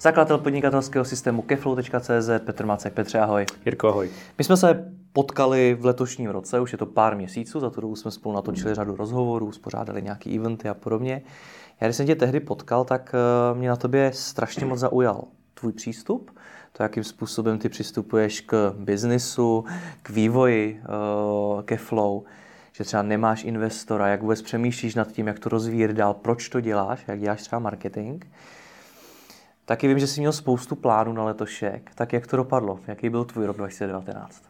Zakladatel podnikatelského systému keflow.cz Petr Macek. Petře, ahoj. Jirko, ahoj. My jsme se potkali v letošním roce, už je to pár měsíců, za tu dobu jsme spolu natočili řadu rozhovorů, spořádali nějaký eventy a podobně. Já když jsem tě tehdy potkal, tak eh, mě na tobě strašně moc zaujal tvůj přístup, to, jakým způsobem ty přistupuješ k biznisu, k vývoji, eh, ke flow, že třeba nemáš investora, jak vůbec přemýšlíš nad tím, jak to rozvíjet dál, proč to děláš, jak děláš třeba marketing. Taky vím, že jsi měl spoustu plánů na letošek. Tak jak to dopadlo? Jaký byl tvůj rok 2019?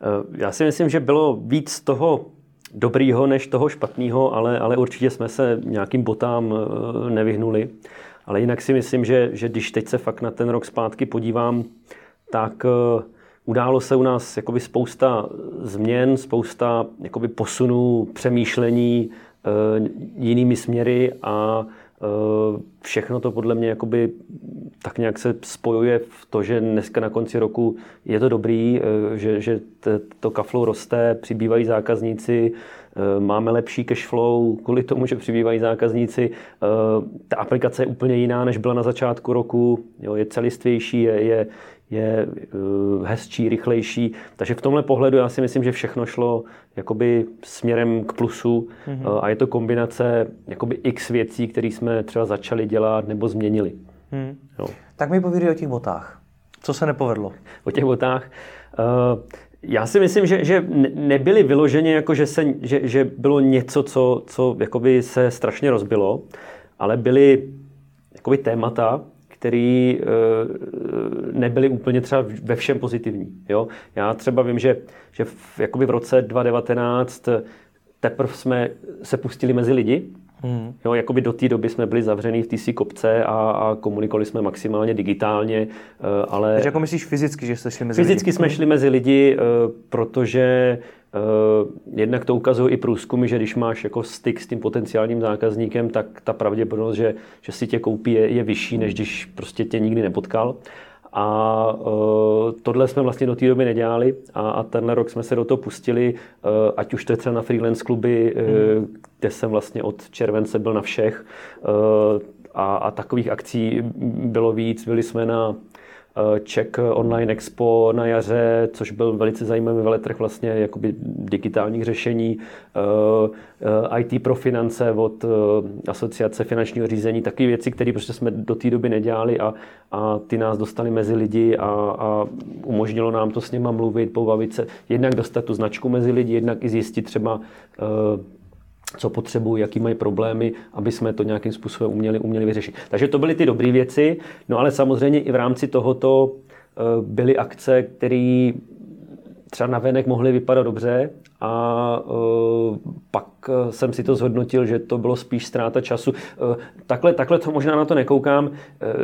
Eh, já si myslím, že bylo víc toho dobrýho než toho špatného, ale, ale určitě jsme se nějakým botám eh, nevyhnuli. Ale jinak si myslím, že, že když teď se fakt na ten rok zpátky podívám, tak eh, událo se u nás jakoby spousta změn, spousta jakoby posunů, přemýšlení jinými směry a všechno to podle mě jakoby tak nějak se spojuje v to, že dneska na konci roku je to dobrý, eh, že, že to kaflow roste, přibývají zákazníci, eh, máme lepší cash flow kvůli tomu, že přibývají zákazníci. Ta aplikace je úplně jiná, než byla na začátku roku, jo, je celistvější, je, je, je uh, hezčí, rychlejší. Takže v tomhle pohledu já si myslím, že všechno šlo jakoby směrem k plusu mm-hmm. a je to kombinace jakoby x věcí, které jsme třeba začali dělat nebo změnili. Mm. Jo. Tak mi povídej o těch botách. Co se nepovedlo? O těch botách. Uh, já si myslím, že, že nebyly vyloženě, jako že, se, že, že bylo něco, co, co jakoby se strašně rozbilo, ale byly jakoby témata, které eh, nebyly úplně třeba ve všem pozitivní. Jo? Já třeba vím, že, že v, jakoby v roce 2019 teprve jsme se pustili mezi lidi, Hmm. Jo, jakoby do té doby jsme byli zavřený v TC kopce a, a komunikovali jsme maximálně digitálně, eh, ale... Takže jako myslíš fyzicky, že jste šli mezi fyzicky lidi? jsme šli mezi lidi, eh, protože jednak to ukazuje i průzkumy, že když máš jako styk s tím potenciálním zákazníkem, tak ta pravděpodobnost, že, že si tě koupí, je, je vyšší, než když prostě tě nikdy nepotkal. A uh, tohle jsme vlastně do té doby nedělali a, a tenhle rok jsme se do toho pustili, uh, ať už to je třeba na freelance kluby, uh, kde jsem vlastně od července byl na všech uh, a, a takových akcí bylo víc. Byli jsme na Eh, Czech Online Expo na jaře, což byl velice zajímavý veletrh vlastně jakoby digitálních řešení, eh, eh, IT pro finance od asociace finančního řízení, takové věci, které prostě jsme do té doby nedělali a, a ty nás dostali mezi lidi a, a umožnilo nám to s nima mluvit, pobavit se, jednak dostat tu značku mezi lidi, jednak i zjistit třeba co potřebují, jaký mají problémy, aby jsme to nějakým způsobem uměli, uměli vyřešit. Takže to byly ty dobré věci, no ale samozřejmě i v rámci tohoto eh, byly akce, které třeba na venek mohly vypadat dobře a uh, pak e, jsem si to zhodnotil, že to bylo spíš ztráta času. Uh, takhle, takhle to možná na to nekoukám. Uh,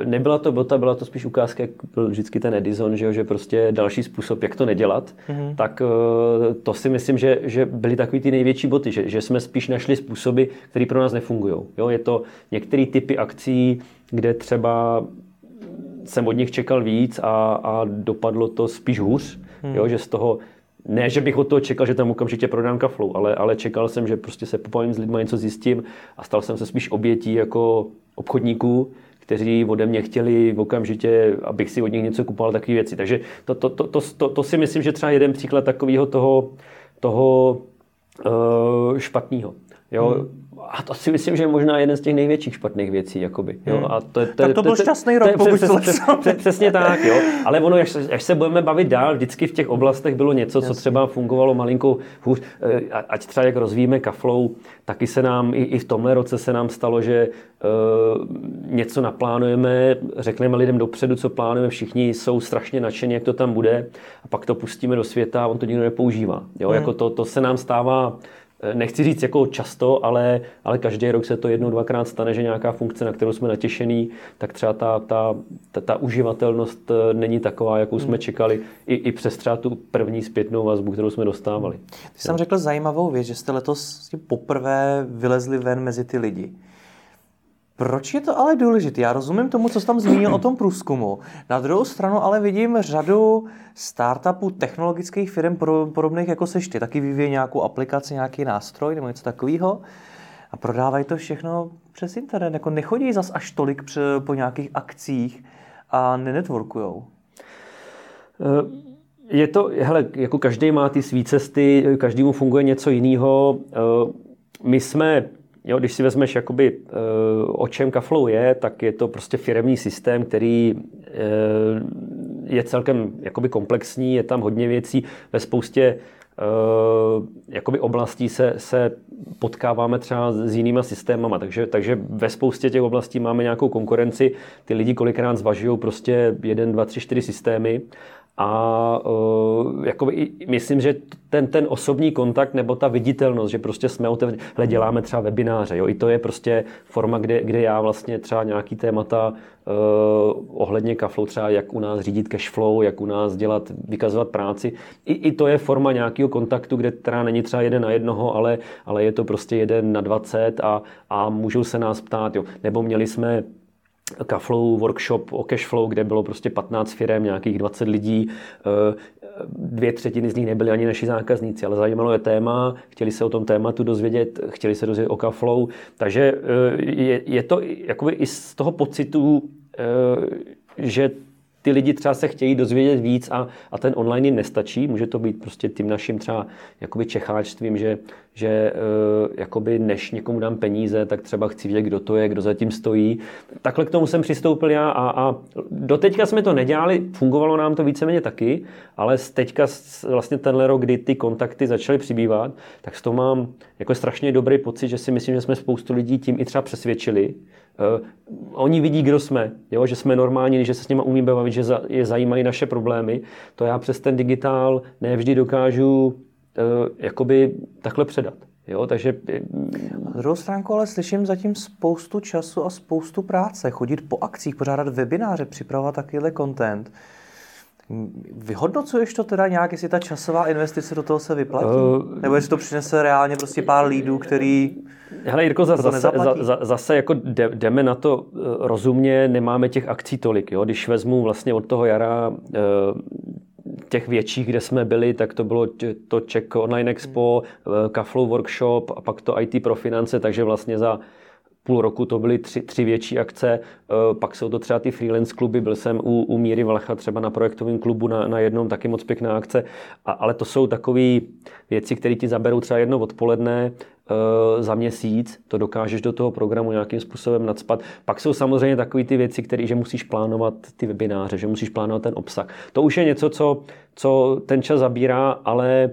nebyla to bota, byla to spíš ukázka, jak byl vždycky ten Edison, že, že prostě další způsob, jak to nedělat. Mm-hmm. Tak uh, to si myslím, že, že byly takový ty největší boty, že, že jsme spíš našli způsoby, které pro nás nefungují. Je to některé typy akcí, kde třeba jsem od nich čekal víc a, a dopadlo to spíš hůř, hmm. jo, že z toho ne, že bych od toho čekal, že tam okamžitě prodám kaflu, ale, ale čekal jsem, že prostě se popavím s lidmi, něco zjistím a stal jsem se spíš obětí jako obchodníků, kteří ode mě chtěli okamžitě, abych si od nich něco kupoval, takové věci. Takže to, to, to, to, to, to si myslím, že třeba jeden příklad takového toho, toho uh, špatného. Jo? Hmm a to si myslím, že je možná jeden z těch největších špatných věcí. Jakoby, jo? Hmm. A to, to, tak to byl to, šťastný rok, pokud přes, Přesně tak, jo. Ale ono, až, až se budeme bavit dál, vždycky v těch oblastech bylo něco, co třeba fungovalo malinkou hůř. Eh, ať třeba jak rozvíjíme kaflou, taky se nám, i, i v tomhle roce se nám stalo, že uh, něco naplánujeme, řekneme lidem dopředu, co plánujeme, všichni jsou strašně nadšení, jak to tam bude, a pak to pustíme do světa a on to nikdo nepoužívá. Jo? Hmm. Jako to, to se nám stává nechci říct jako často, ale, ale každý rok se to jednou, dvakrát stane, že nějaká funkce, na kterou jsme natěšený, tak třeba ta, ta, ta, ta uživatelnost eh, není taková, jakou jsme hmm. čekali, i, i přes třeba tu první zpětnou vazbu, kterou jsme dostávali. Ty jsem řekl zajímavou věc, že jste letos poprvé vylezli ven mezi ty lidi. Proč je to ale důležité? Já rozumím tomu, co jsi tam zmínil o tom průzkumu. Na druhou stranu ale vidím řadu startupů, technologických firm podobných jako seš ty. Taky vyvíjí nějakou aplikaci, nějaký nástroj nebo něco takového a prodávají to všechno přes internet. Jako nechodí zas až tolik po nějakých akcích a nenetworkujou. Eh, je to, hele, jako každý má ty své cesty, každému funguje něco jiného. Eh, my jsme Jo, když si vezmeš, jakoby, eh, o čem Kaflow je, tak je to prostě firemní systém, který eh, je celkem jakoby komplexní, je tam hodně věcí, ve spoustě eh, jakoby oblastí se, se potkáváme třeba s jinýma systémama, takže, takže ve spoustě těch oblastí máme nějakou konkurenci, ty lidi kolikrát zvažují prostě jeden, dva, tři, čtyři systémy a uh, jakoby, myslím, že ten, ten osobní kontakt nebo ta viditelnost, že prostě jsme otevřeli, děláme třeba webináře, jo, i to je prostě forma, kde, kde já vlastně třeba nějaký témata uh, ohledně kaflu, třeba jak u nás řídit cashflow, jak u nás dělat, vykazovat práci, I, i to je forma nějakého kontaktu, kde teda není třeba jeden na jednoho, ale, ale je to prostě jeden na dvacet a, a můžou se nás ptát, jo. nebo měli jsme Kaflow workshop o cashflow, kde bylo prostě 15 firm, nějakých 20 lidí. Eh, dvě třetiny z nich nebyly ani naši zákazníci, ale zajímalo je téma, chtěli se o tom tématu dozvědět, chtěli se dozvědět o Kaflow. Takže eh, je, je to jakoby i z toho pocitu, eh, že ty lidi třeba se chtějí dozvědět víc a, a ten online jim nestačí. Může to být prostě tím naším třeba jakoby čecháčstvím, že, že uh, jakoby než někomu dám peníze, tak třeba chci vědět, kdo to je, kdo zatím stojí. Takhle k tomu jsem přistoupil já a, a doteďka jsme to nedělali, fungovalo nám to víceméně taky, ale teďka vlastně tenhle rok, kdy ty kontakty začaly přibývat, tak z toho mám jako strašně dobrý pocit, že si myslím, že jsme spoustu lidí tím i třeba přesvědčili, oni vidí, kdo jsme, jo? že jsme normální, že se s nimi umí bavit, že za, je zajímají naše problémy. To já přes ten digitál nevždy dokážu uh, jakoby takhle předat. Jo, takže... Na druhou stránku ale slyším zatím spoustu času a spoustu práce. Chodit po akcích, pořádat webináře, připravovat takovýhle content. Vyhodnocuješ to teda nějak, jestli ta časová investice do toho se vyplatí? Uh, Nebo jestli to přinese reálně prostě pár lídů, který Hele Jirko, za, zase, za, za, zase jako jdeme na to eh, rozumně, nemáme těch akcí tolik. Jo? Když vezmu vlastně od toho jara eh, těch větších, kde jsme byli, tak to bylo to Czech Online Expo, Kaflow Workshop a pak to IT pro finance, takže vlastně za půl roku to byly tři, tři větší akce, eh, pak jsou to třeba ty freelance kluby, byl jsem u, u Míry Valcha třeba na projektovém klubu na, na jednom, taky moc pěkná akce, a, ale to jsou takové věci, které ti zaberou třeba jedno odpoledne, uh, za měsíc, to dokážeš do toho programu nějakým způsobem nadspat. Pak jsou samozřejmě takové ty věci, které, že musíš plánovat ty webináře, že musíš plánovat ten obsah. To už je něco, co, co ten čas zabírá, ale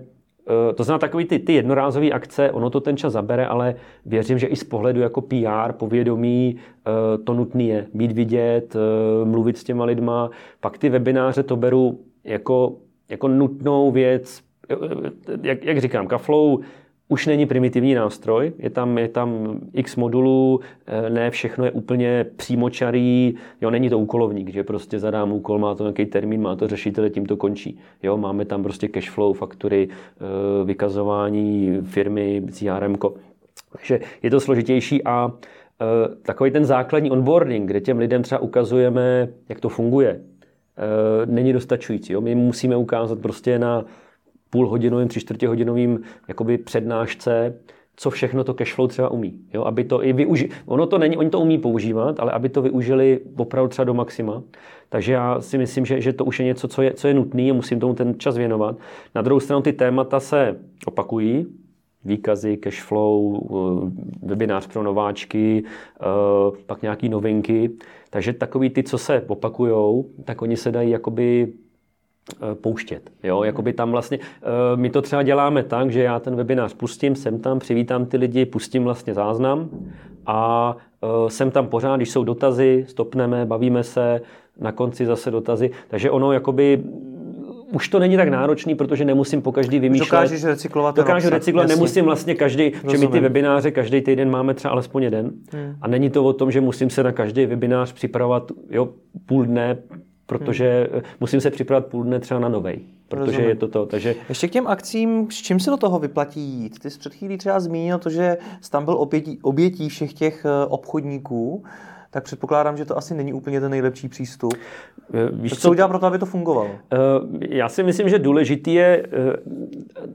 to znamená takový ty, ty jednorázové akce, ono to ten čas zabere, ale věřím, že i z pohledu jako PR, povědomí, eh, to nutné je mít vidět, eh, mluvit s těma lidma. Pak ty webináře to beru jako, jako nutnou věc, jak, jak říkám, Kaflow už není primitivní nástroj, je tam, je tam x modulů, eh, ne všechno je úplně přímočarý, jo, není to úkolovník, že prostě zadám úkol, má to nějaký termín, má to řešitele, tím to končí. Jo, máme tam prostě cash flow, faktury, eh, vykazování firmy, CRM. Takže je to složitější a eh, takový ten základní onboarding, kde těm lidem třeba ukazujeme, jak to funguje, není dostačující. Jo? My musíme ukázat prostě na půlhodinovým, tři čtvrtěhodinovým jakoby přednášce, co všechno to cashflow třeba umí. Jo? Aby to i využi... Ono to není, oni to umí používat, ale aby to využili opravdu třeba do maxima. Takže já si myslím, že, že to už je něco, co je, co je nutné a musím tomu ten čas věnovat. Na druhou stranu ty témata se opakují, výkazy, cashflow, eh, webinář pro nováčky, eh, pak nějaký novinky. Takže takový ty, co se opakujou, tak oni se dají jakoby pouštět. Jo? Jakoby tam vlastně, eh, my to třeba děláme tak, že já ten webinář pustím, jsem tam, přivítám ty lidi, pustím vlastně záznam a eh, jsem tam pořád, když jsou dotazy, stopneme, bavíme se, na konci zase dotazy. Takže ono jakoby už to není tak náročný, protože nemusím po každý vymýšlet. Dokážeš recyklovat Dokážu recyklovat, jasně. nemusím vlastně každý, že my ty webináře každý týden máme třeba alespoň jeden. Hmm. A není to o tom, že musím se na každý webinář připravovat jo, půl dne, protože hmm. musím se připravovat půl dne třeba na novej, protože Rozumím. je to to. Takže... Ještě k těm akcím, s čím se do toho vyplatí jít? Ty jsi před chvílí třeba zmínil to, že jsi tam byl obětí, obětí všech těch eh, obchodníků, tak předpokládám, že to asi není úplně ten nejlepší přístup. Eh, víš, co udělá pro to, aby to fungovalo? Já si myslím, že důležitý je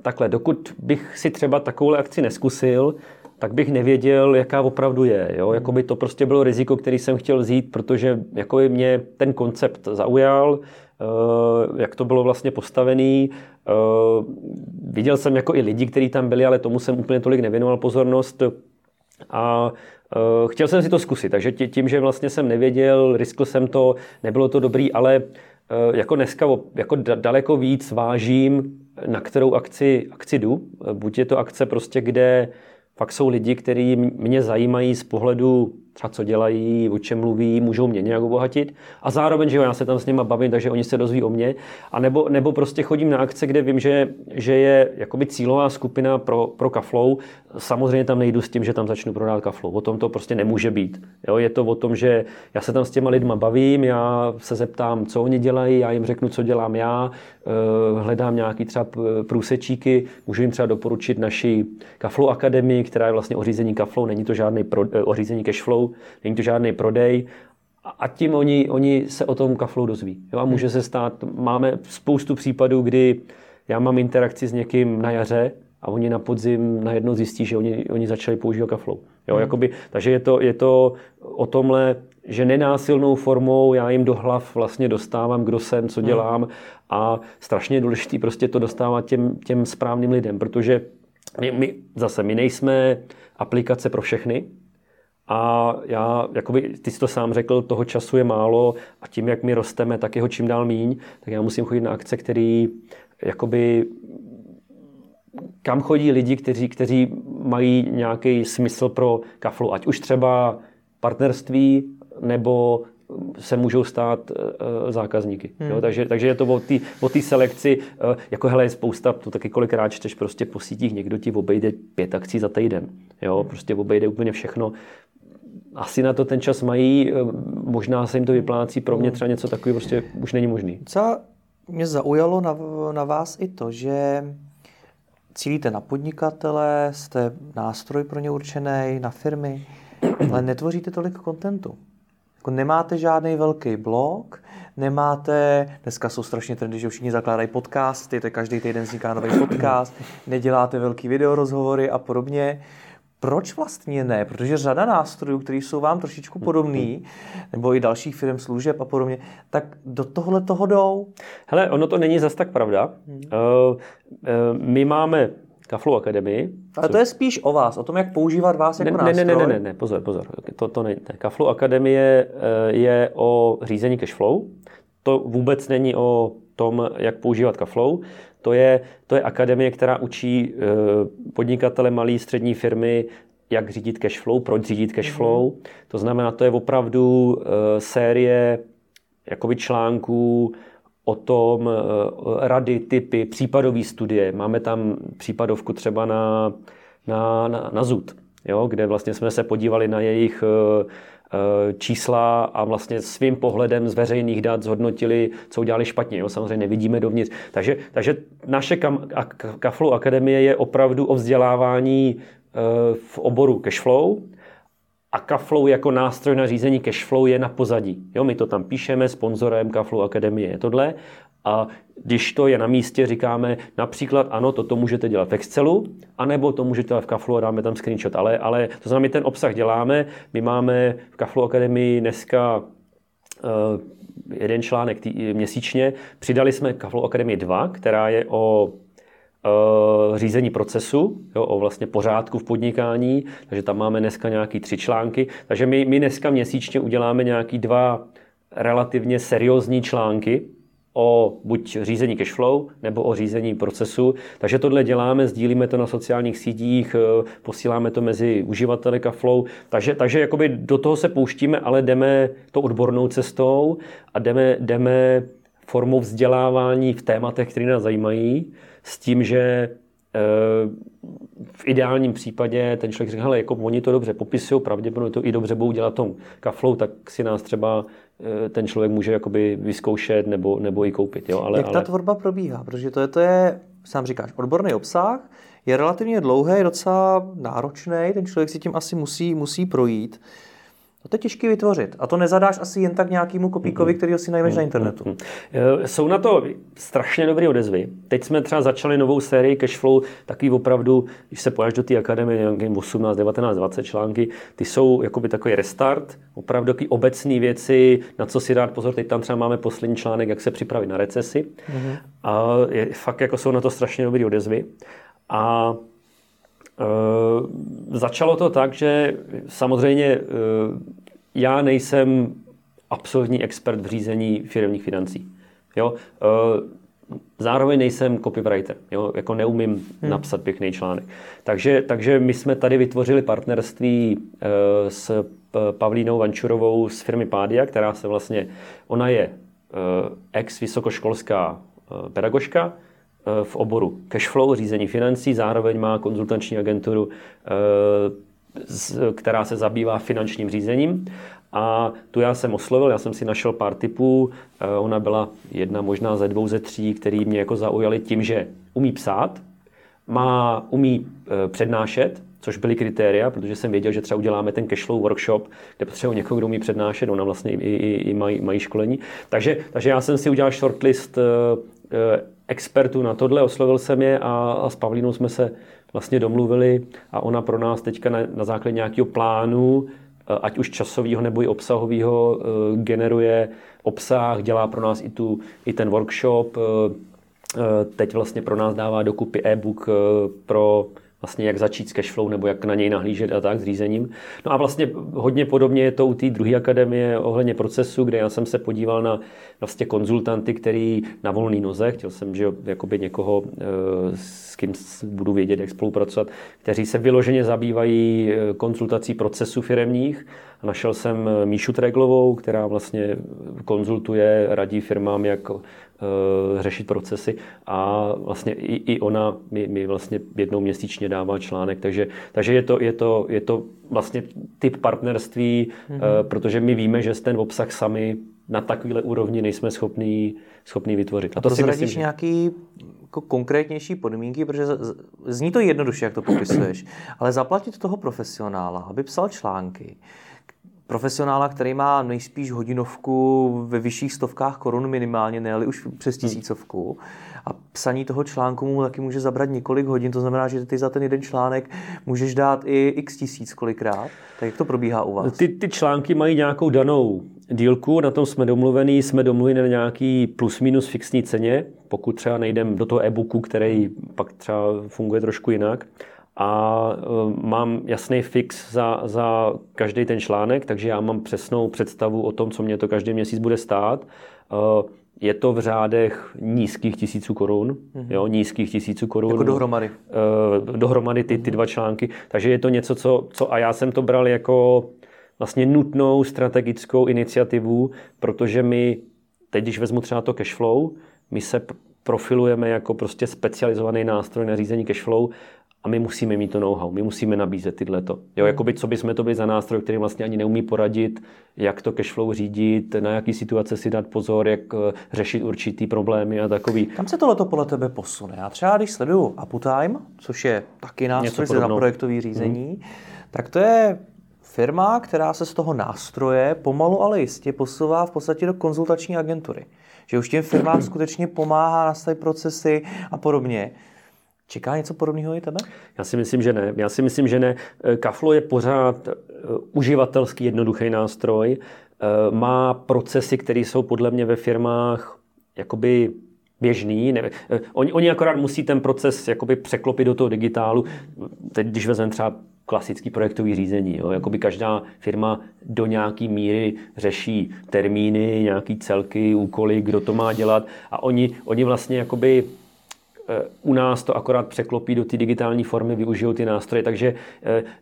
takhle, dokud bych si třeba takovou akci neskusil, tak bych nevěděl, jaká opravdu je. Jo? Jakoby to prostě bylo riziko, který jsem chtěl vzít, protože jako mě ten koncept zaujal, eh, jak to bylo vlastně postavený. Eh, viděl jsem jako i lidi, kteří tam byli, ale tomu jsem úplně tolik nevěnoval pozornost. A eh, chtěl jsem si to zkusit, takže tím, že vlastně jsem nevěděl, riskl jsem to, nebylo to dobrý, ale jako dneska jako daleko víc vážím, na kterou akci, akci jdu. Buď je to akce prostě, kde Fakt jsou lidi, kteří mě zajímají z pohledu třeba co dělají, o čem mluví, můžou mě nějak obohatit. A zároveň, že jo, já se tam s nimi bavím, takže oni se dozví o mě. A nebo, nebo prostě chodím na akce, kde vím, že, že je jakoby cílová skupina pro, pro kaflou. Samozřejmě tam nejdu s tím, že tam začnu prodávat kaflou. O tom to prostě nemůže být. Jo, je to o tom, že já se tam s těma lidma bavím, já se zeptám, co oni dělají, já jim řeknu, co dělám já, eh, hledám nějaký třeba průsečíky, můžu jim třeba doporučit naši Kaflou akademii, která je vlastně o řízení kaflou, není to žádný pro, eh, o řízení cashflow, není to žádný prodej, a tím oni, oni se o tom kaflu dozví. Jo? A může se stát, máme spoustu případů, kdy já mám interakci s někým na jaře a oni na podzim najednou zjistí, že oni, oni začali používat kaflou. Jo, hmm. jakoby, takže je to, je to o tomhle, že nenásilnou formou já jim do hlav vlastně dostávám, kdo jsem, co hmm. dělám hmm. a strašně důležité prostě to dostávat těm, těm správným lidem, protože my, my zase my nejsme aplikace pro všechny, a já, jakoby, ty jsi to sám řekl, toho času je málo a tím, jak my rosteme, tak jeho čím dál míň, tak já musím chodit na akce, který jakoby kam chodí lidi, kteří, kteří mají nějaký smysl pro kaflu, ať už třeba partnerství, nebo se můžou stát uh, zákazníky. Hmm. Jo? Takže, takže je to o té selekci, uh, jako hele, je spousta, to taky kolikrát čteš prostě po sítích, někdo ti obejde pět akcí za týden. Jo? Prostě obejde úplně všechno asi na to ten čas mají, eh, možná se jim to vyplácí, pro mě hmm. třeba něco takového prostě už není možný. Co mě zaujalo na, na vás i to, že cílíte na podnikatele, jste nástroj pro ně určený, na firmy, ale netvoříte tolik kontentu. Jako nemáte žádný velký blog, nemáte, dneska jsou strašně trendy, že všichni zakládají podcasty, to každý týden vzniká nový podcast, neděláte velký videorozhovory a podobně. Proč vlastně ne? Protože řada nástrojů, které jsou vám trošičku podobný, nebo i dalších firm služeb a podobně, tak do tohle toho jdou. Hele, ono to není zas tak pravda. Hmm. Uh, uh, my máme Kaflu Akademii. Ale to je spíš o vás, o tom, jak používat vás jako ne, nástroj. Ne, ne, ne, ne, ne, pozor, pozor. To, to ne, ne. Kaflu Akademie je o řízení cashflow. To vůbec není o tom, jak používat Kaflow. To je, to je akademie, která učí eh, podnikatele malé střední firmy, jak řídit cash flow, proč řídit cash flow. Mm-hmm. To znamená, to je opravdu eh, série jakoby článků o tom, eh, rady, typy, případové studie. Máme tam případovku třeba na, na, na, na ZUD, jo, kde vlastně jsme se podívali na jejich čísla a vlastně svým pohledem z veřejných dat zhodnotili, co udělali špatně. Jo? Samozřejmě nevidíme dovnitř. Takže, takže naše kam, Kaflow Akademie je opravdu o vzdělávání eh, v oboru cashflow, a Kaflow jako nástroj na řízení cashflow je na pozadí. Jo, my to tam píšeme, sponzorem Kaflow Akademie je tohle a když to je na místě, říkáme například, ano, toto můžete dělat v Excelu, anebo to můžete dělat v Kaflu a dáme tam screenshot. Ale, ale to znamená, my ten obsah děláme. My máme v Kaflu Akademii dneska uh, jeden článek tý, měsíčně. Přidali jsme Kaflu Akademii 2, která je o uh, řízení procesu, jo, o vlastně pořádku v podnikání, takže tam máme dneska nějaký tři články. Takže my, my dneska měsíčně uděláme nějaký dva relativně seriózní články, o buď řízení cashflow nebo o řízení procesu. Takže tohle děláme, sdílíme to na sociálních sítích, eh, posíláme to mezi uživateli Kaflow. Takže, takže jakoby do toho se pouštíme, ale jdeme to odbornou cestou a jdeme, jdeme formou vzdělávání v tématech, které nás zajímají, s tím, že v ideálním případě ten člověk řekne, hele, jako oni to dobře popisují, pravděpodobně to i dobře budou dělat tom kaflou, tak si nás třeba eh, ten člověk může jakoby vyzkoušet nebo, nebo i koupit. Jo? Ale, Jak ta ale... tvorba probíhá? Protože to je, to je, sám říkáš, odborný obsah, je relativně dlouhý, docela náročný, ten člověk si tím asi musí, musí projít. No to je těžké vytvořit. A to nezadáš asi jen tak nějakému kopíkovi, který si najdeš na internetu. Eh, jsou na to strašně dobré odezvy. Teď jsme třeba začali novou sérii Cashflow, takový opravdu, když se pojáš do té akademie, nějakým 18, 19, 20 články, ty jsou jakoby takový restart, opravdu takový obecné věci, na co si dát pozor. Teď tam třeba máme poslední článek, jak se připravit na recesi. Mm-hmm. A je, fakt jako jsou na to strašně dobré odezvy. A Eh, začalo to tak, že samozřejmě eh, já nejsem absolutní expert v řízení firmních financí. Jo? Eh, zároveň nejsem copywriter, jo? jako neumím hmm. napsat pěkný článek. Takže, takže my jsme tady vytvořili partnerství s Pavlínou Vančurovou z firmy Pádia, která se vlastně, ona je ex-vysokoškolská pedagožka, v oboru cashflow, řízení financí, zároveň má konzultanční agenturu, eh, která se zabývá finančním řízením. A tu já jsem oslovil, já jsem si našel pár typů, eh, ona byla jedna možná ze dvou, ze tří, který mě jako zaujali tím, že umí psát, má, umí přednášet, což byly kritéria, protože jsem věděl, že třeba uděláme ten cashflow workshop, kde potřebuji někoho, kdo umí přednášet, ona vlastně i, i, i mají, mají školení. Takže, takže já jsem si udělal shortlist expertů na tohle, oslovil jsem je a, a s Pavlínou jsme se vlastně domluvili a ona pro nás teďka na, na základě nějakého plánu, eh, ať už časového nebo i obsahového, eh, generuje obsah, dělá pro nás i, tu, i ten workshop. Eh, teď vlastně pro nás dává dokupy e-book pro vlastně jak začít s cashflow nebo jak na něj nahlížet a tak s řízením. No a vlastně hodně podobně je to u té druhé akademie ohledně procesu, kde já jsem se podíval na vlastně konzultanty, který na volný noze, chtěl jsem, že jakoby někoho, eh, s kým budu vědět, jak spolupracovat, kteří se vyloženě zabývají eh, konzultací procesů firemních. A našel jsem eh, Míšu Treglovou, která vlastně konzultuje, radí firmám, jak řešit procesy a vlastně i, i ona mi, mi vlastně jednou měsíčně dává článek, takže, takže je, to, je, to, je to vlastně typ partnerství, mm-hmm. protože my víme, že ten obsah sami na takovéhle úrovni nejsme schopní, schopní vytvořit. A to si myslím, že... nějaký jako konkrétnější podmínky, protože zní to jednoduše, jak to popisuješ, ale zaplatit toho profesionála, aby psal články, profesionála, který má nejspíš hodinovku ve vyšších stovkách korun minimálně, ne už přes hmm. tisícovku. A psaní toho článku mu taky může zabrat několik hodin, to znamená, že ty za ten jeden článek můžeš dát i x tisíc kolikrát. Tak jak to probíhá u vás? Ty, ty články mají nějakou danou dílku, na tom jsme domluvení, jsme domluveni na nějaký plus minus fixní ceně, pokud třeba nejdem do toho e-booku, který pak třeba funguje trošku jinak a e, mám jasný fix za, za každý ten článek, takže já mám přesnou představu o tom, co mě to každý měsíc bude stát. E, je to v řádech nízkých tisíců korun, mm-hmm. jo, nízkých tisíců korun. Jako dohromady. E, dohromady ty, ty dva články. Takže je to něco, co, co a já jsem to bral jako vlastně nutnou strategickou iniciativu, protože my, teď když vezmu třeba to cashflow, my se profilujeme jako prostě specializovaný nástroj na řízení cashflow a my musíme mít to know-how, my musíme nabízet tyhle to. Jo, hmm. jakoby, co by jsme to byli za nástroj, který vlastně ani neumí poradit, jak to cashflow řídit, na jaký situace si dát pozor, jak eh, řešit určitý problémy a takový. Kam se tohleto podle tebe posune? Já třeba, když sleduju Uptime, což je taky nástroj na projektové řízení, hmm. tak to je firma, která se z toho nástroje pomalu, ale jistě posouvá v podstatě do konzultační agentury. Že už těm firmám skutečně pomáhá nastavit procesy a podobně. Čeká něco podobného i tebe? Já si myslím, že ne. Já si myslím, že ne. Eh, Kaflo je pořád eh, uživatelský jednoduchý nástroj. Eh, má procesy, které jsou podle mě ve firmách jakoby běžný. Oni, oni akorát musí ten proces jakoby překlopit do toho digitálu. Teď, když vezmeme třeba klasický projektový řízení. Jo. Jakoby každá firma do nějaké míry řeší termíny, nějaké celky, úkoly, kdo to má dělat a oni, oni vlastně jakoby u nás to akorát překlopí do té digitální formy, využijou ty nástroje. Takže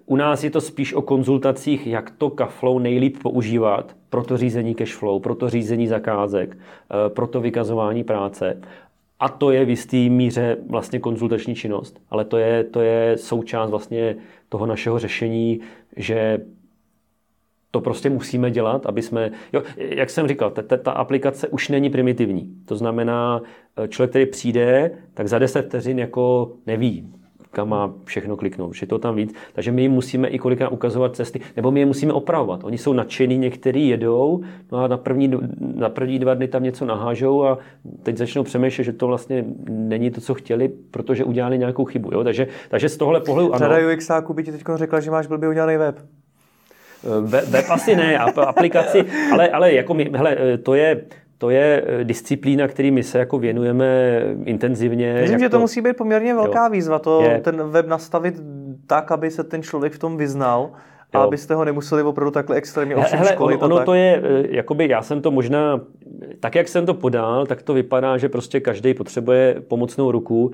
u nás je to spíš o konzultacích, jak to Kaflow nejlíp používat pro to řízení cashflow, pro to řízení zakázek, pro to vykazování práce. A to je v jisté míře vlastně konzultační činnost, ale to je, to je součást vlastně toho našeho řešení, že to prostě musíme dělat, aby jsme, jo, jak jsem říkal, ta, ta aplikace už není primitivní. To znamená, eh, člověk, který přijde, tak za 10 vteřin jako neví, kam má všechno kliknout, že to tam víc. Takže my jim musíme i kolikrát ukazovat cesty, nebo my je musíme opravovat. Oni jsou nadšení, někteří jedou, no a na první, na první dva dny tam něco nahážou a teď začnou přemýšlet, že to vlastně není to, co chtěli, protože udělali nějakou chybu. Jo? Takže, takže z tohle pohledu ano. Řada UXáků by ti teď řekla, že máš blbě udělaný web. Web, web asi ne, aplikaci, ale, ale jako my, hele, to je, to je eh, disciplína, který my se jako věnujeme intenzivně. Myslím, že to, to musí být poměrně velká jo. výzva, to, je. ten web nastavit tak, aby se ten člověk v tom vyznal. A abyste ho nemuseli opravdu takhle extrémně ovšem Hele, školit. Ono, ono to je, eh, jakoby já jsem to možná, tak jak jsem to podal, tak to vypadá, že prostě každý potřebuje pomocnou ruku.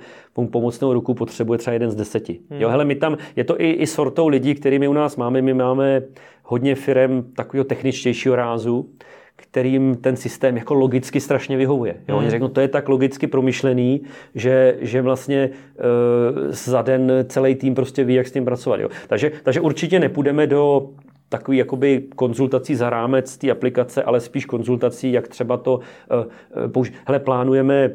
Pomocnou ruku potřebuje třeba jeden z deseti. Hmm. Jo, hele, my tam, je to i, i sortou lidí, kterými u nás máme. My máme hodně firm takového techničtějšího rázu, kterým ten systém jako logicky strašně vyhovuje. Jo? Oni hmm. řeknou, to je tak logicky promyšlený, že, že vlastně e, za den celý tým prostě ví, jak s tím pracovat. Jo? Takže, takže určitě nepůjdeme do takový jakoby konzultací za rámec té aplikace, ale spíš konzultací, jak třeba to e. Hele, plánujeme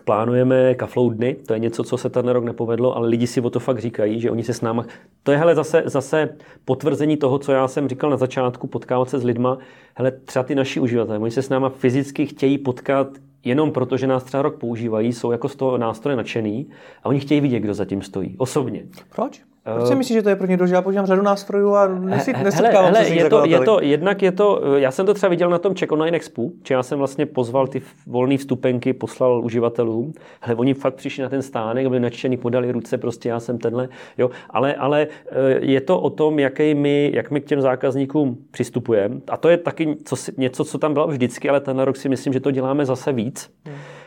plánujeme kaflou dny, to je něco, co se ten rok nepovedlo, ale lidi si o to fakt říkají, že oni se s náma... To je hele zase, zase potvrzení toho, co já jsem říkal na začátku, potkávat se s lidma. Hele, třeba ty naši uživatelé, oni se s náma fyzicky chtějí potkat jenom proto, že nás třeba rok používají, jsou jako z toho nástroje nadšený a oni chtějí vidět, kdo za tím stojí, osobně. Proč? Proč si myslíš, že to je pro ně Já používám řadu nástrojů a nesetkávám se s je to, je to, jednak je to, já jsem to třeba viděl na tom Check Online Expo, že já jsem vlastně pozval ty volné vstupenky, poslal uživatelům, hele, oni fakt přišli na ten stánek, byli nadšení, podali ruce, prostě já jsem tenhle, jo, ale, ale eh, je to o tom, jaký my, jak my k těm zákazníkům přistupujeme. A to je taky co, něco, co tam bylo vždycky, ale ten rok si myslím, že to děláme zase víc. Hmm. Eh,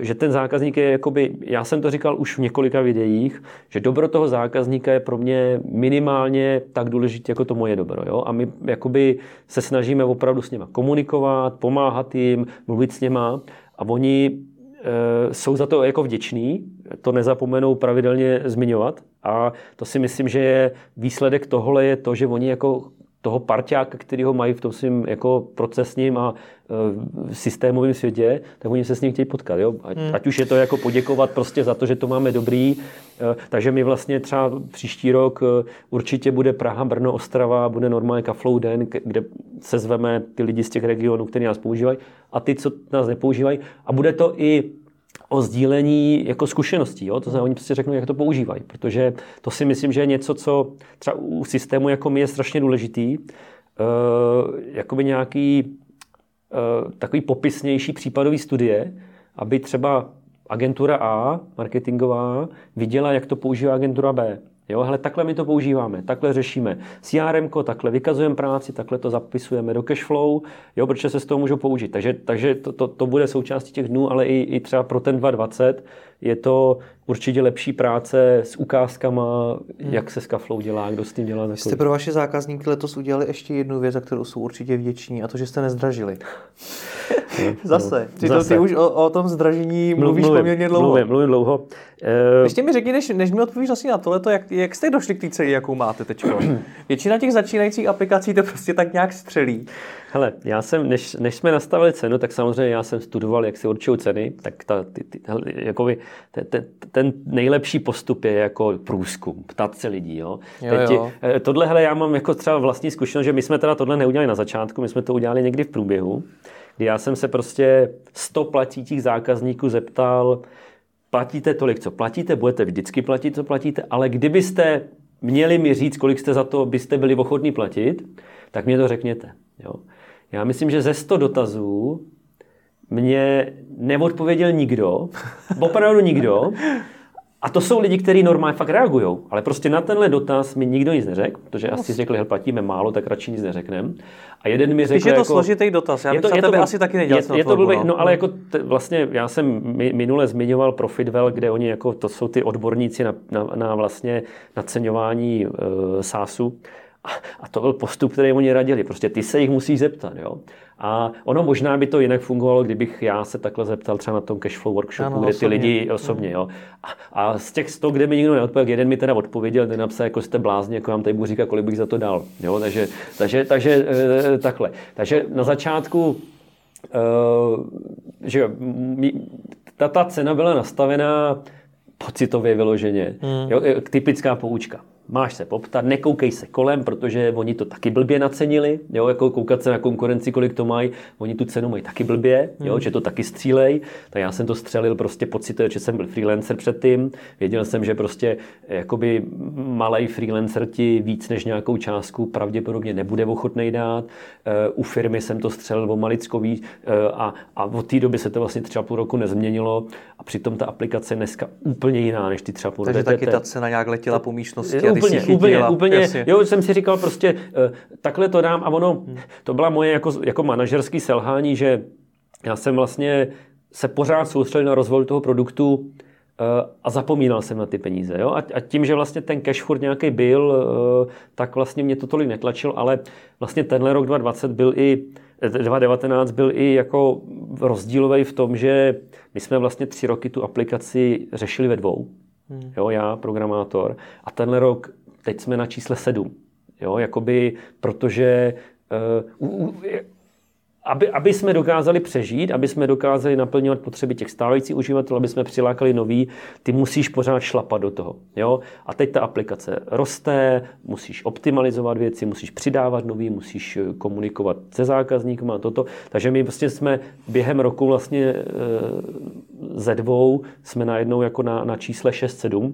že ten zákazník je, jakoby, já jsem to říkal už v několika videích, že dobro toho zákazníka je pro mě minimálně tak důležité jako to moje dobro. Jo? A my jakoby se snažíme opravdu s nima komunikovat, pomáhat jim, mluvit s nima a oni e, jsou za to jako vděční, to nezapomenou pravidelně zmiňovat a to si myslím, že je výsledek tohle je to, že oni jako toho parťáka, který ho mají v tom svým jako procesním a e, systémovém světě, tak oni se s ním chtějí potkat. Jo? Ať, hmm. ať už je to jako poděkovat prostě za to, že to máme dobrý. E, takže my vlastně třeba příští rok e, určitě bude Praha, Brno, Ostrava, bude normálně Kaflow Den, kde se zveme ty lidi z těch regionů, kteří nás používají a ty, co nás nepoužívají. A bude to i o sdílení jako zkušeností. Jo? To znamená, oni prostě řeknou, jak to používají, protože to si myslím, že je něco, co třeba u systému jako my je strašně důležitý. Uh, jakoby nějaký uh, takový popisnější případový studie, aby třeba agentura A, marketingová, viděla, jak to používá agentura B. Jo, hele, takhle my to používáme, takhle řešíme CRM, takhle vykazujeme práci, takhle to zapisujeme do cashflow, jo, protože se z toho můžou použít. Takže, takže to, to, to bude součástí těch dnů, ale i, i třeba pro ten 2020 je to určitě lepší práce s ukázkama, hmm. jak se s kaflou dělá, kdo s tím dělá. Vy jste pro vaše zákazníky letos udělali ještě jednu věc, za kterou jsou určitě vděční, a to, že jste nezdražili. Zase. Ty, Zase. To, ty už o, o tom zdražení mluvíš mluvím, poměrně dlouho. Mluvím, mluvím dlouho. Uh... Ještě mi řekni, než, než mi odpovíš asi na tohle, jak, jak jste došli k té ceny, jakou máte teď? Většina těch začínajících aplikací to prostě tak nějak střelí. Hele, já jsem, než, než jsme nastavili cenu, tak samozřejmě já jsem studoval, jak se určují ceny, tak ta, ty, ty, jakoby, te, te, ten nejlepší postup je jako průzkum, ptat se lidí. Jo? Jo, Teď, jo. Eh, tohle, hele, já mám jako třeba vlastní zkušenost, že my jsme teda tohle neudělali na začátku, my jsme to udělali někdy v průběhu, kdy já jsem se prostě 100 platících zákazníků zeptal, platíte tolik, co platíte, budete vždycky platit, co platíte, ale kdybyste měli mi říct, kolik jste za to byste byli ochotní platit, tak mě to řekněte. Jo? Já myslím, že ze 100 dotazů mě neodpověděl nikdo, opravdu nikdo, A to jsou lidi, kteří normálně fakt reagují, ale prostě na tenhle dotaz mi nikdo nic neřekl, protože asi řekli, že platíme málo, tak radši nic neřekneme. A jeden mi řekl, Spíš je to jako, složitý dotaz, já bych to, tebe asi taky nedělal. Je, je to blbý, no ale jako t, vlastně já jsem minule zmiňoval Profitwell, kde oni jako, to jsou ty odborníci na, na, na vlastně naceňování e, SaaSu. A to byl postup, který oni radili. Prostě ty se jich musíš zeptat. Jo? A ono možná by to jinak fungovalo, kdybych já se takhle zeptal třeba na tom cashflow workshopu, ano, kde ty osobně. lidi osobně. Jo? A, a z těch 100, kde mi nikdo neodpověděl, jeden mi teda odpověděl, ten napsal, jako jste blázni, jako vám tady budu říkat, kolik bych za to dal. Jo? Takže, takže, takže e, takhle. Takže na začátku e, že ta, ta cena byla nastavená pocitově vyloženě. Hmm. Jo, typická poučka máš se poptat, nekoukej se kolem, protože oni to taky blbě nacenili, jo, jako koukat se na konkurenci, kolik to mají, oni tu cenu mají taky blbě, jo, hmm. že to taky střílej, tak já jsem to střelil prostě pocit, že jsem byl freelancer předtím, věděl jsem, že prostě jakoby malý freelancer ti víc než nějakou částku pravděpodobně nebude ochotný dát, eh, u firmy jsem to střelil o malicko víc eh, a, a od té doby se to vlastně třeba půl roku nezměnilo. A přitom ta aplikace je dneska úplně jiná než ty třeba půl Takže taky ta cena nějak letěla po místnosti úplně, úplně, úplně, jasně. jo, jsem si říkal prostě, uh, takhle to dám a ono, hmm. to byla moje jako, jako manažerský selhání, že já jsem vlastně se pořád soustředil na rozvoj toho produktu uh, a zapomínal jsem na ty peníze. Jo? A, tím, že vlastně ten cash furt nějaký byl, uh, tak vlastně mě to tolik netlačil, ale vlastně tenhle rok 2020 byl i 2019 byl i jako rozdílový v tom, že my jsme vlastně tři roky tu aplikaci řešili ve dvou. Hmm. Jo, já, programátor. A tenhle rok, teď jsme na čísle 7. Jo, jakoby, protože uh, uh, aby, aby jsme dokázali přežít, aby jsme dokázali naplňovat potřeby těch stávajících uživatelů, aby jsme přilákali nový, ty musíš pořád šlapat do toho. Jo? A teď ta aplikace roste, musíš optimalizovat věci, musíš přidávat nový, musíš eh, komunikovat se zákazníkem a toto. Takže my vlastně jsme během roku vlastně e, ze dvou jsme najednou jako na, na čísle 6-7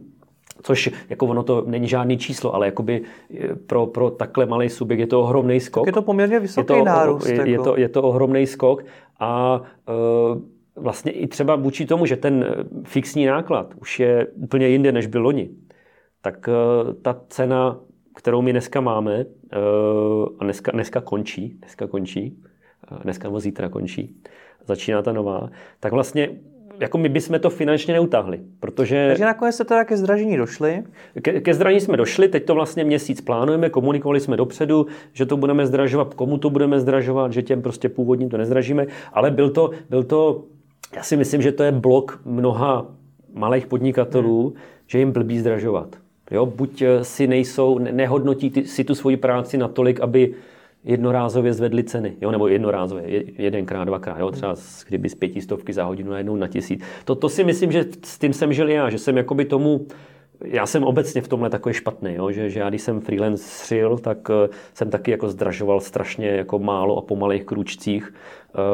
což jako ono to není žádný číslo, ale jakoby eh, pro, pro takhle malý subjekt je to ohromný skok. Tak je to poměrně vysoký je to, nárůst. Je, jako. je, to, je to ohromný skok a e, vlastně i třeba vůči tomu, že ten eh, fixní náklad už je úplně jinde, než byl loni, tak e, ta cena, kterou my dneska máme, e, a dneska, dneska končí, dneska končí, dneska nebo zítra končí, začíná ta nová, tak vlastně jako my bychom to finančně neutáhli, protože... Takže nakonec jste teda ke zdražení došli? Ke, ke zdražení jsme došli, teď to vlastně měsíc plánujeme, komunikovali jsme dopředu, že to budeme zdražovat, komu to budeme zdražovat, že těm prostě původním to nezdražíme, ale byl to, byl to já si myslím, že to je blok mnoha malých podnikatelů, hmm. že jim blbý zdražovat. Jo, buď eh, si nejsou, nehodnotí ty, si tu svoji práci natolik, aby jednorázově zvedli ceny, jo, nebo jednorázově, jedenkrát, dvakrát, jo, třeba kdyby z pětistovky za hodinu najednou na tisíc. To, to si myslím, že s tím jsem žil já, že jsem jakoby tomu, já jsem obecně v tomhle takový špatný, jo, že, že já když jsem freelance šil, tak uh, jsem taky jako zdražoval strašně jako málo a po malých kručcích.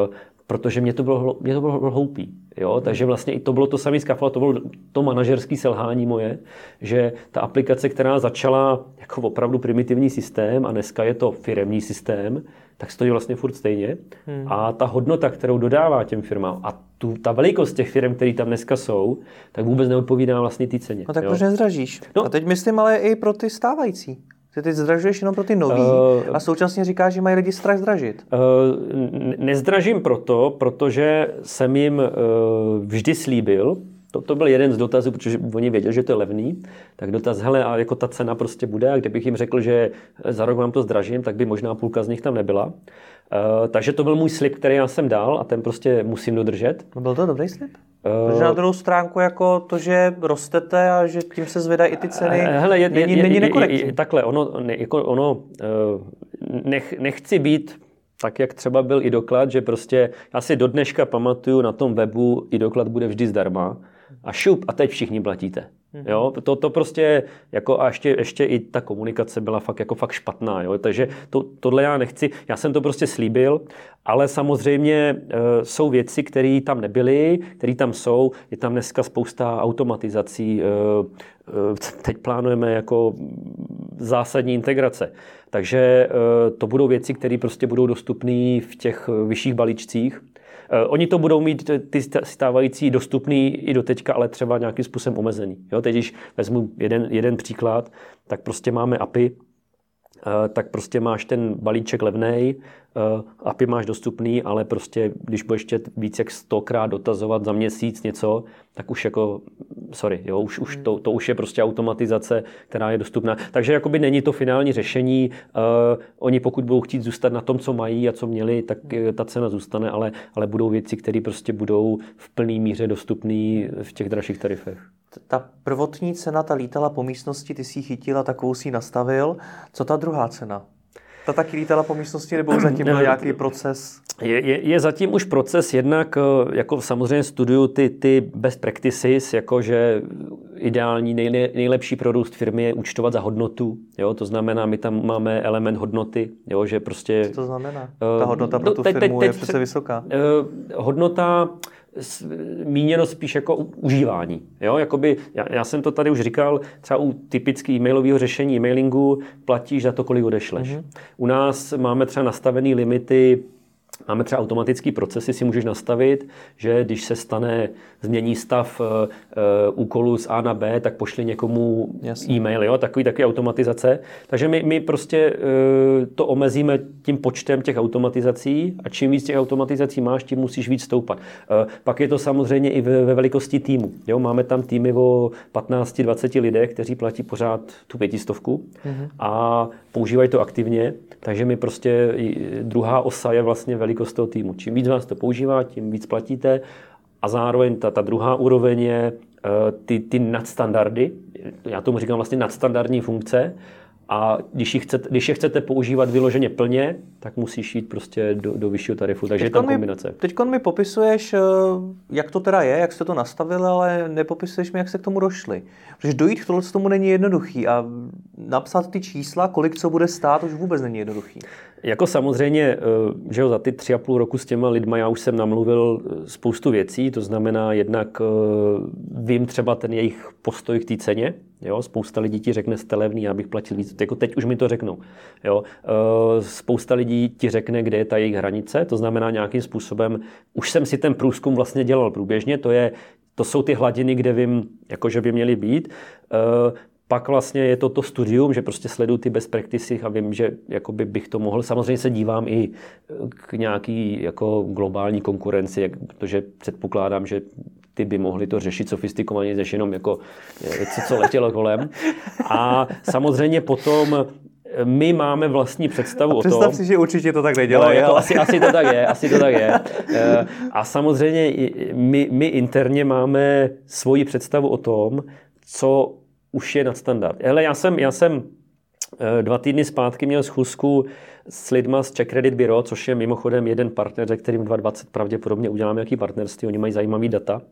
Uh, protože mě to bylo, mě to bylo hloupý. Jo? Takže vlastně i to bylo to samé skafo, to bylo to manažerské selhání moje, že ta aplikace, která začala jako opravdu primitivní systém a dneska je to firemní systém, tak stojí vlastně furt stejně. Hmm. A ta hodnota, kterou dodává těm firmám a tu, ta velikost těch firm, které tam dneska jsou, tak vůbec neodpovídá vlastně té ceně. No tak jo? proč nezdražíš? No, a teď myslím ale i pro ty stávající. Ty teď zdražuješ jenom pro ty nový uh, a současně říkáš, že mají lidi strach zdražit. Uh, nezdražím proto, protože jsem jim uh, vždy slíbil, to, to byl jeden z dotazů, protože oni věděli, že to je levný, tak dotaz, hele, a jako ta cena prostě bude, a kdybych jim řekl, že za rok vám to zdražím, tak by možná půlka z nich tam nebyla. Uh, takže to byl můj slib, který já jsem dal a ten prostě musím dodržet. No byl to dobrý slib? Protože na druhou stránku jako to, že rostete a že tím se zvedají i ty ceny, Hele, je, není, je, není nekorektní. Je, takhle, ono, ne, jako ono nech, nechci být tak, jak třeba byl i doklad, že prostě já si do dneška pamatuju na tom webu, i doklad bude vždy zdarma a šup a teď všichni platíte. Mhm. Jo, to, to prostě, jako a ještě, ještě i ta komunikace byla fakt, jako fakt špatná, jo, takže to, tohle já nechci, já jsem to prostě slíbil, ale samozřejmě e, jsou věci, které tam nebyly, které tam jsou, je tam dneska spousta automatizací, e, e, teď plánujeme jako zásadní integrace, takže e, to budou věci, které prostě budou dostupné v těch vyšších balíčcích, oni to budou mít ty stávající dostupný i do teďka, ale třeba nějakým způsobem omezený. Jo, teď, když vezmu jeden, jeden příklad, tak prostě máme API, Eh, tak prostě máš ten balíček levnej, eh, API máš dostupný, ale prostě když budeš ještě víc jak stokrát dotazovat za měsíc něco, tak už jako, sorry, jo, už, už to, to už je prostě automatizace, která je dostupná. Takže jakoby není to finální řešení. Uh, oni pokud budou chtít zůstat na tom, co mají a co měli, tak ta cena zůstane, ale, ale budou věci, které prostě budou v plné míře dostupné v těch dražších tarifech ta prvotní cena, ta lítala po místnosti, ty si ji chytil a takovou si ji nastavil. Co ta druhá cena? Ta taky lítala po místnosti nebo zatím byl nějaký proces? Je, je, je zatím už proces jednak, eh, jako samozřejmě studuju ty, ty best practices, jakože ideální, nejle, nejlepší produkt firmy je účtovat za hodnotu. Jo? To znamená, my tam máme element hodnoty, jo? že prostě... Co to znamená? Ta hodnota pro no, tu firmu teď, teď, je přece vysoká. Uh, hodnota míněno spíš jako užívání. Jo? Jakoby, já, já, jsem to tady už říkal, třeba u typického e-mailového řešení e-mailingu platíš za to, kolik odešleš. Mm-hmm. U nás máme třeba nastavené limity Máme třeba automatický procesy, si můžeš nastavit, že když se stane, změní stav uh, úkolu z A na B, tak pošli někomu Jasně. e-mail, jo? Takový, takový automatizace. Takže my, my prostě uh, to omezíme tím počtem těch automatizací a čím víc těch automatizací máš, tím musíš víc stoupat. Uh, pak je to samozřejmě i ve, ve velikosti týmu. Jo? Máme tam týmy o 15-20 lidech, kteří platí pořád tu pětistovku mm-hmm. a používají to aktivně, takže my prostě druhá osa je vlastně velikost toho týmu. Čím víc vás to používá, tím víc platíte a zároveň ta, ta druhá úroveň je uh, ty, ty nadstandardy, já tomu říkám vlastně nadstandardní funkce, a když, je chcete, když je chcete používat vyloženě plně, tak musíš jít prostě do, do vyššího tarifu. Takže teďkon je tam kombinace. Teď mi popisuješ, eh, jak to teda je, jak jste to nastavili, ale nepopisuješ mi, jak se k tomu došli. Protože dojít k tomu není jednoduchý a napsat ty čísla, kolik co bude stát, už vůbec není jednoduchý. Jako samozřejmě, eh, že jo, za ty tři a půl roku s těma lidma já už jsem namluvil eh, spoustu věcí, to znamená jednak vím třeba ten jejich postoj k té ceně, Jo, spousta lidí ti řekne jste levný, já bych platil víc. Jako teď už mi to řeknou. Jo. Spousta lidí ti řekne, kde je ta jejich hranice, to znamená nějakým způsobem, už jsem si ten průzkum vlastně dělal průběžně, to, je, to jsou ty hladiny, kde vím, jako že by měly být. E, pak vlastně je to to studium, že prostě sleduju ty best practices a vím, že jakoby bych to mohl. Samozřejmě se dívám i k nějaký jako globální konkurenci, protože předpokládám, že ty by mohly to řešit sofistikovaně, než jenom jako co, co letělo kolem. A samozřejmě potom my máme vlastní představu a o tom. Představ si, že určitě to tak nedělají. No, jako asi, asi to tak je, asi to tak je. Eh, a samozřejmě my, my interně máme svoji představu o tom, co už je nadstandard. Hele, já jsem, já jsem eh, dva týdny zpátky měl schůzku s lidma z Czech Credit Bureau, což je mimochodem jeden partner, se kterým 2020 pravděpodobně uděláme nějaký partnerství. Oni mají zajímavý data.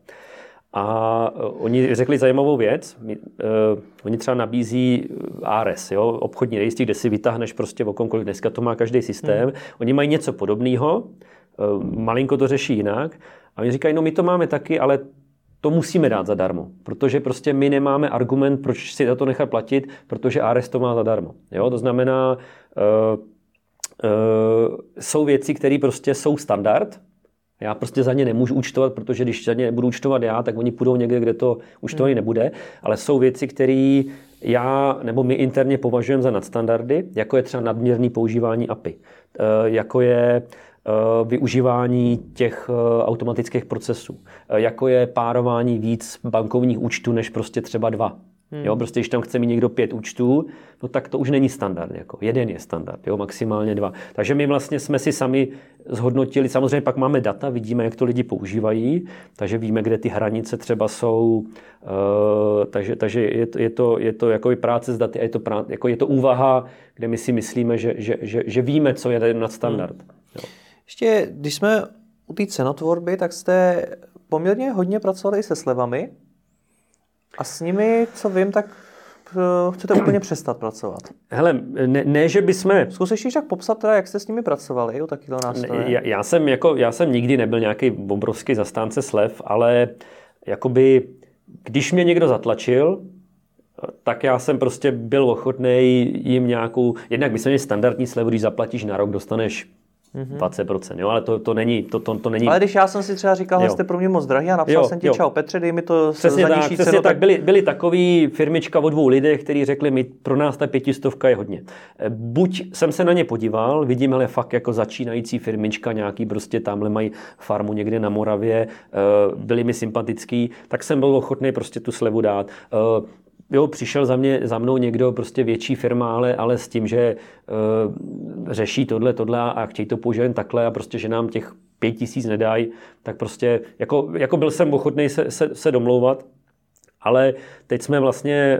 A eh, oni řekli zajímavou věc. uh, oni třeba nabízí ARS, jo, obchodní rejstřík, kde si vytáhneš prostě v okomkoliv. Dneska to má každý systém. Hmm. Oni mají něco podobného, malinko to řeší jinak. A oni říkají, no my to máme taky, ale to musíme dát zadarmo, protože prostě my nemáme argument, proč si za to nechat platit, protože ARS to má zadarmo. Jo? To znamená, uh, uh, jsou věci, které prostě jsou standard, já prostě za ně nemůžu účtovat, protože když za ně budu účtovat já, tak oni půjdou někde, kde to účtovaný hmm. nebude. Ale jsou věci, které já nebo my interně považujeme za nadstandardy, jako je třeba nadměrný používání API, uh, jako je Eh, využívání těch eh, automatických procesů, eh, jako je párování víc bankovních účtů než prostě třeba dva. Hmm. Jo, prostě když tam chce mít někdo pět účtů, no tak to už není standard. Jako. Jeden je standard, jo, maximálně dva. Takže my vlastně jsme si sami zhodnotili, samozřejmě pak máme data, vidíme, jak to lidi používají, takže víme, kde ty hranice třeba jsou, uh, takže, takže je, to, je, to, je to jako práce s daty, je to, prá, jako je to úvaha, kde my si myslíme, že, že, že, že víme, co je nad standard. Hmm. Jo. Ještě, když jsme u té cenotvorby, tak jste poměrně hodně pracovali i se slevami. A s nimi, co vím, tak eh, chcete úplně přestat pracovat. Hele, ne, ne že bychom... Zkus ještě však popsat teda, jak jste s nimi pracovali u takového nástroje. Já, já, jsem jako, já jsem nikdy nebyl nějaký obrovský zastánce slev, ale jakoby, když mě někdo zatlačil, tak já jsem prostě byl ochotný jim nějakou, jednak myslím, že standardní slevu, když zaplatíš na rok, dostaneš mm-hmm. 20%, jo, ale to, to není, to, to, to není. Ale když já jsem si třeba říkal, že jste pro mě moc drahý a napsal jo, jsem ti, jo. čau Petře, dej mi to přesně za tak, přesně cenu, tak, byly, byly takový firmička o dvou lidech, kteří řekli, mi pro nás ta pětistovka je hodně. Eh, buď jsem se na ně podíval, vidím, ale fakt jako začínající firmička, nějaký prostě tamhle mají farmu někde na Moravě, eh, byli mi sympatický, tak jsem byl ochotný prostě tu slevu dát jo, přišel za, mě, za mnou někdo, prostě větší firma, ale, ale s tím, že uh, řeší tohle, tohle a chtějí to použít takhle a prostě, že nám těch pět tisíc nedají, tak prostě jako, jako byl jsem ochotný se, se, se domlouvat, ale teď jsme vlastně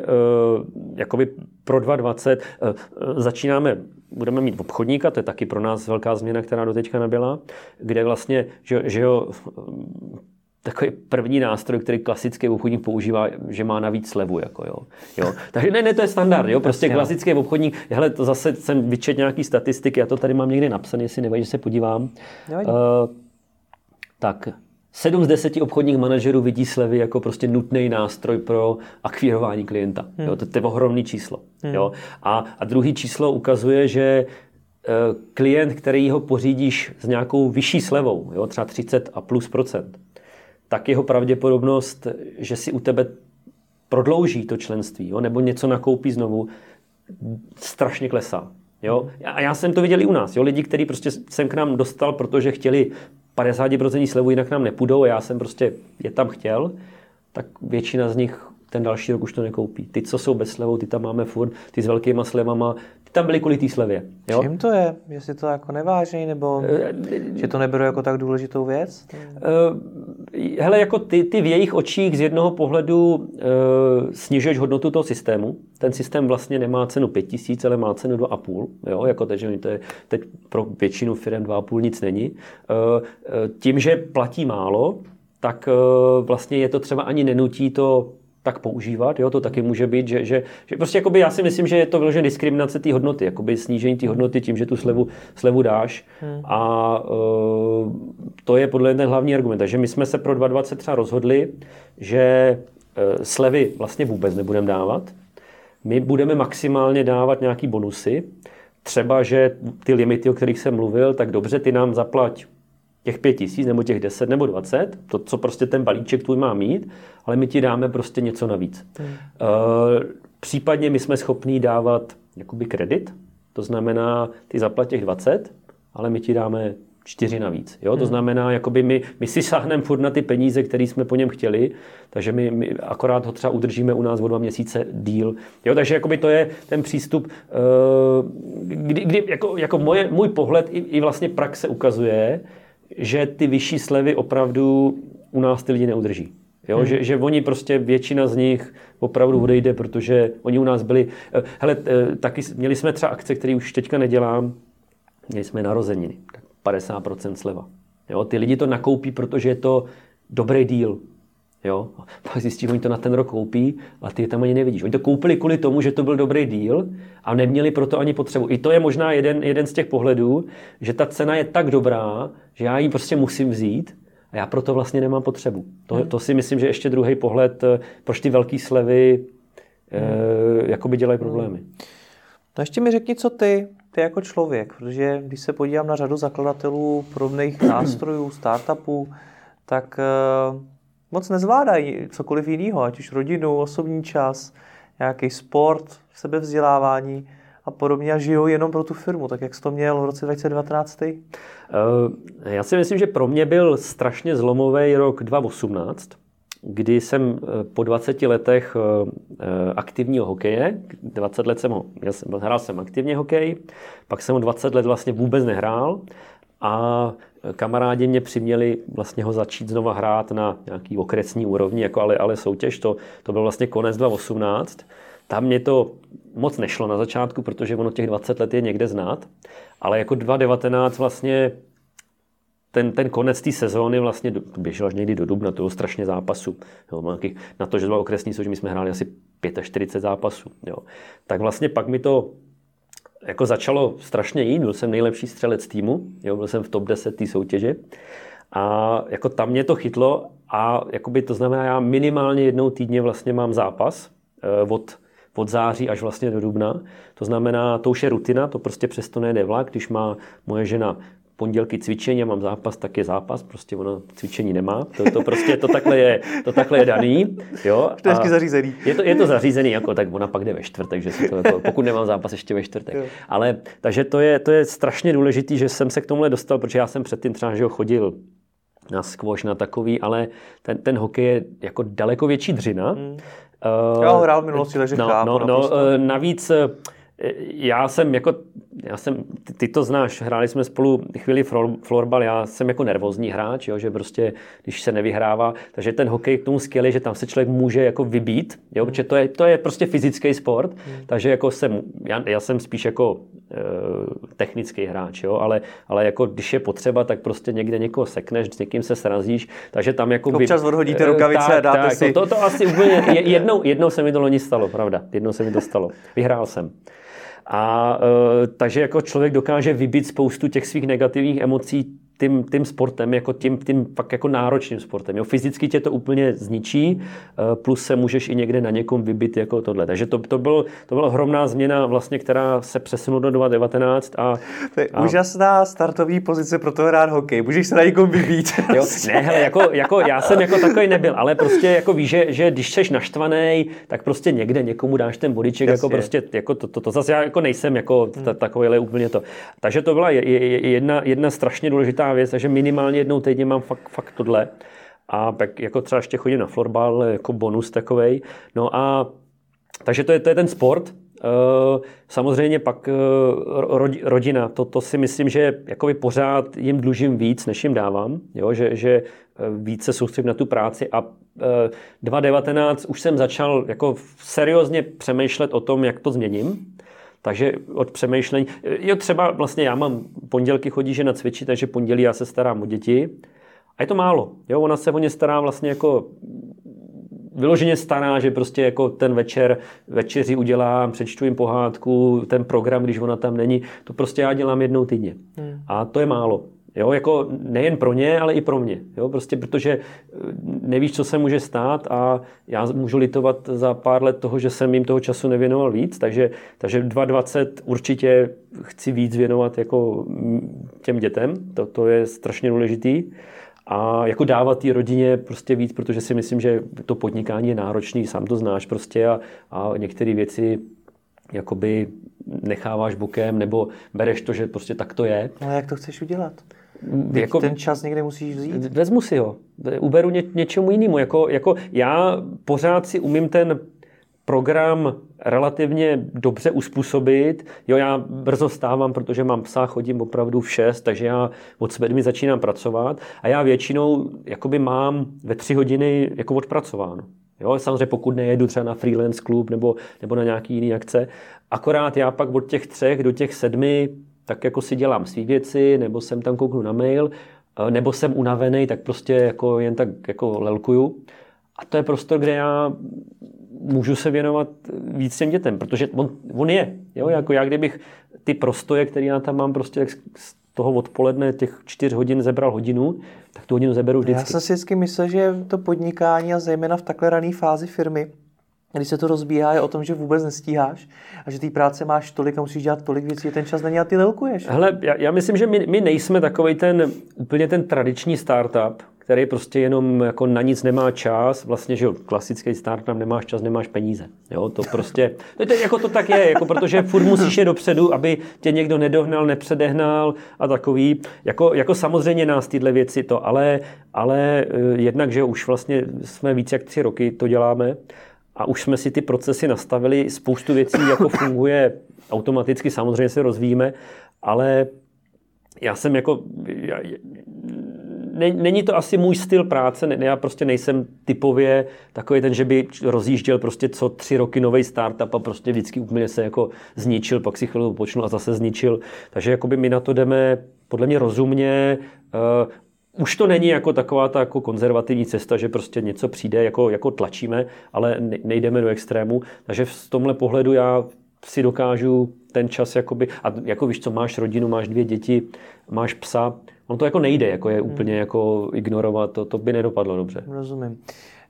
uh, jakoby pro 2020 uh, eh, začínáme, budeme mít obchodníka, to je taky pro nás velká změna, která do teďka nebyla, kde vlastně, že, že jo, takový první nástroj, který klasický obchodník používá, že má navíc slevu. Jako jo. Jo. Takže ne, ne, to je standard. Jo. Prostě klasický obchodník, hele, to zase jsem vyčet nějaký statistiky, já to tady mám někdy napsané, jestli nevadí, že se podívám. Uh, tak, 7 z 10 obchodních manažerů vidí slevy jako prostě nutný nástroj pro akvírování klienta. Hmm. Jo, to, to je ohromný číslo. Hmm. Jo. A, a druhý číslo ukazuje, že eh, klient, který ho pořídíš s nějakou vyšší slevou, jo, třeba 30 a plus procent, tak jeho pravděpodobnost, že si u tebe prodlouží to členství, jo, nebo něco nakoupí znovu, strašně klesá. Jo? A já jsem to viděl i u nás. Jo? Lidi, kteří prostě jsem k nám dostal, protože chtěli 50% slevu, jinak nám nepůjdou, a já jsem prostě je tam chtěl, tak většina z nich ten další rok už to nekoupí. Ty, co jsou bez slevou, ty tam máme furt, ty s velkýma slevama, tam byly kvůli té slevě. Jo? Čím to je? Jestli to jako neváží, nebo uh, že to neberu jako tak důležitou věc? Uh, hele, jako ty, ty v jejich očích z jednoho pohledu uh, snižuješ hodnotu toho systému. Ten systém vlastně nemá cenu 5000, ale má cenu 2,5. Jo? Jako teď, to je, teď pro většinu firm 2,5 nic není. Uh, tím, že platí málo, tak vlastně je to třeba ani nenutí to tak používat. Jo? To taky může být, že, že, že prostě jakoby já si myslím, že je to vyložené diskriminace té hodnoty, jakoby snížení té hodnoty tím, že tu slevu, slevu dáš. Hmm. A uh, to je podle ten hlavní argument. Takže my jsme se pro 2020 třeba rozhodli, že uh, slevy vlastně vůbec nebudeme dávat. My budeme maximálně dávat nějaký bonusy. Třeba, že ty limity, o kterých jsem mluvil, tak dobře, ty nám zaplať těch pět tisíc, nebo těch deset, nebo dvacet, to, co prostě ten balíček tvůj má mít, ale my ti dáme prostě něco navíc. Hmm. Uh, případně my jsme schopní dávat jakoby kredit, to znamená, ty zaplat těch 20, ale my ti dáme čtyři navíc. Jo? Hmm. To znamená, jakoby my, my si sáhneme furt na ty peníze, které jsme po něm chtěli, takže my, my akorát ho třeba udržíme u nás o dva měsíce díl. Jo? Takže jakoby to je ten přístup, uh, kdy, kdy jako, jako moje, můj pohled i, i vlastně praxe ukazuje, že ty vyšší slevy opravdu u nás ty lidi neudrží. Jo, hmm. že, že oni prostě, většina z nich opravdu odejde, protože oni u nás byli, eh, hele, eh, taky měli jsme třeba akce, které už teďka nedělám, měli jsme narozeniny, tak 50% sleva. Jo, ty lidi to nakoupí, protože je to dobrý díl. Jo? Pak zjistí, oni to na ten rok koupí a ty je tam ani nevidíš. Oni to koupili kvůli tomu, že to byl dobrý díl a neměli proto ani potřebu. I to je možná jeden, jeden z těch pohledů, že ta cena je tak dobrá, že já ji prostě musím vzít a já proto vlastně nemám potřebu. To, hmm. to si myslím, že ještě druhý pohled, eh, proč ty velké slevy eh, hmm. e, jakoby dělají problémy. No ještě mi řekni, co ty, ty jako člověk, protože když se podívám na řadu zakladatelů podobných nástrojů, startupů, tak e, moc nezvládají cokoliv jiného, ať už rodinu, osobní čas, nějaký sport, sebevzdělávání a podobně a žijou jenom pro tu firmu, tak jak jsi to měl v roce 2019? Uh, eh, já si myslím, že pro mě byl strašně zlomový rok 2018, kdy jsem eh, po 20 letech eh, aktivního hokeje, 20 let jsem ho, já jsem, hrál jsem aktivně hokej, pak jsem ho 20 let vlastně vůbec nehrál a kamarádi mě přiměli vlastně ho začít znova hrát na nějaký okresní úrovni, jako ale, ale soutěž, to, to byl vlastně konec 2018. Tam mě to moc nešlo na začátku, protože ono těch 20 let je někde znát, ale jako 2019 vlastně ten, ten konec té sezóny vlastně běžel až někdy do dubna, to bylo strašně zápasů. Jo, na to, že dva okresní soutěž, my jsme hráli asi 45 zápasů. Jo. Tak vlastně pak mi to jako začalo strašně jít, byl jsem nejlepší střelec týmu, jo, byl jsem v top 10 té soutěže a jako tam mě to chytlo a jakoby to znamená, já minimálně jednou týdně vlastně mám zápas eh, od, od září až vlastně do dubna. To znamená, to už je rutina, to prostě přesto nejde vlak, když má moje žena pondělky cvičení, mám zápas, tak je zápas, prostě ono cvičení nemá. To, to prostě, to takhle je, to takhle je daný. Jo? To je zařízený. Je to, je to zařízený, jako, tak ona pak jde ve čtvrtek, že si to, jako, pokud nemám zápas ještě ve čtvrtek. Ale, takže to je, to je strašně důležité, že jsem se k tomuhle dostal, protože já jsem předtím třeba že chodil na squash, na takový, ale ten, ten hokej je jako daleko větší dřina. Hmm. Uh, já ho hrál v minulosti, takže no, chápu. No, no, uh, navíc já jsem jako, já jsem, ty, ty to znáš, hráli jsme spolu chvíli florbal, já jsem jako nervózní hráč, jo, že prostě, když se nevyhrává, takže ten hokej k tomu skvělý, že tam se člověk může jako vybít, jo, protože to je, to je prostě fyzický sport, mm. takže jako jsem, já, já jsem spíš jako e, technický hráč, jo, ale, ale jako když je potřeba, tak prostě někde někoho sekneš, s někým se srazíš, takže tam jako... Občas odhodíte rukavice tak, a dáte tak, si... To, to, to asi úplně, jednou, jednou se mi to loni stalo, pravda, jednou se mi to stalo, vyhrál jsem. A e, takže jako člověk dokáže vybít spoustu těch svých negativních emocí tím, tím sportem, jako tím, tím fakt jako náročným sportem. Jo. Fyzicky tě to úplně zničí, eh, plus se můžeš i někde na někom vybit jako tohle. Takže to, to, byl, to byla ohromná změna, vlastně, která se přesunula do 2019. A, to je a... úžasná startovní pozice pro to hrát hokej. Můžeš se na někom vybít. Jo, ne, hele, jako, jako, já jsem jako takový nebyl, ale prostě jako víš, že, že když jsi naštvaný, tak prostě někde někomu dáš ten bodiček, jako prostě, jako to, to, to, zase já jako nejsem jako hmm. takovýhle úplně to. Takže to byla jedna, jedna strašně důležitá věc, takže minimálně jednou týdně mám fakt, fakt tohle. A pak jako třeba ještě chodím na florbal, jako bonus takovej. No a takže to je, to je ten sport. Eh, samozřejmě pak eh, rodina, to, to si myslím, že jakoby pořád jim dlužím víc, než jim dávám, jo? Že, že eh, více soustředím na tu práci a 2019 už jsem začal jako seriózně přemýšlet o tom, jak to změním. Takže od přemýšlení, jo třeba vlastně já mám pondělky chodí žena cvičit, takže pondělí já se starám o děti a je to málo. Jo, ona se o ně stará vlastně jako vyloženě stará, že prostě jako ten večer večeři udělám, přečtu jim pohádku, ten program, když ona tam není, to prostě já dělám jednou týdně. Hmm. A to je málo. Jo, jako nejen pro ně, ale i pro mě. Jo, prostě protože eh, nevíš, co se může stát a já můžu litovat za pár let toho, že jsem jim toho času nevěnoval víc, takže, takže 2020 určitě chci víc věnovat jako těm dětem, to, to je strašně důležitý a jako dávat té rodině prostě víc, protože si myslím, že to podnikání je náročný, sám to znáš prostě a, a některé věci jakoby necháváš bokem nebo bereš to, že prostě tak to je. Ale jak to chceš udělat? Jako, ten čas někde musíš vzít? Vezmu si ho. Uberu ně, něčemu jinému. Jako, jako já pořád si umím ten program relativně dobře uspůsobit. Jo, já brzo stávám, protože mám psa, chodím opravdu v 6, takže já od sedmi začínám pracovat a já většinou jakoby mám ve tři hodiny jako odpracováno. Jo, samozřejmě pokud nejedu třeba na freelance klub nebo, nebo na nějaký jiný akce. Akorát já pak od těch třech do těch sedmi tak jako si dělám své věci, nebo jsem tam kouknu na mail, eh, nebo jsem unavený, tak prostě jako jen tak jako lelkuju. A to je prostor, kde já můžu se věnovat víc těm dětem, protože on, on je. Jo? Jako já kdybych ty prostoje, které já tam mám, prostě z toho odpoledne těch čtyř hodin zebral hodinu, tak tu hodinu zeberu vždycky. Já jsem si vždycky myslel, že to podnikání a zejména v takhle rané fázi firmy když se to rozbíhá, je o tom, že vůbec nestíháš a že té práce máš tolik a musíš dělat tolik věcí, ten čas není a ty lelkuješ. Hele, já, já myslím, že my, my nejsme takový ten úplně ten tradiční startup, který prostě jenom jako na nic nemá čas, vlastně, že jo, klasický startup, nemáš čas, nemáš peníze. Jo, to prostě, to, to, jako to tak je, jako protože furt musíš je dopředu, aby tě někdo nedohnal, nepředehnal a takový. Jako, jako samozřejmě nás tyhle věci to, ale, ale eh, jednak, že už vlastně jsme víc jak tři roky to děláme a už jsme si ty procesy nastavili, spoustu věcí jako funguje automaticky, samozřejmě se rozvíjíme, ale já jsem jako, já, ne, není to asi můj styl práce, ne, já prostě nejsem typově takový ten, že by rozjížděl prostě co tři roky nový startup a prostě vždycky úplně se jako zničil, pak si chvíli počnu a zase zničil. Takže jakoby my na to jdeme podle mě rozumně, uh, už to není jako taková ta jako konzervativní cesta, že prostě něco přijde, jako, jako tlačíme, ale nejdeme do extrému. Takže v tomhle pohledu já si dokážu ten čas, jakoby, a jako víš co, máš rodinu, máš dvě děti, máš psa, on to jako nejde, jako je hmm. úplně jako ignorovat, to, to by nedopadlo dobře. Rozumím.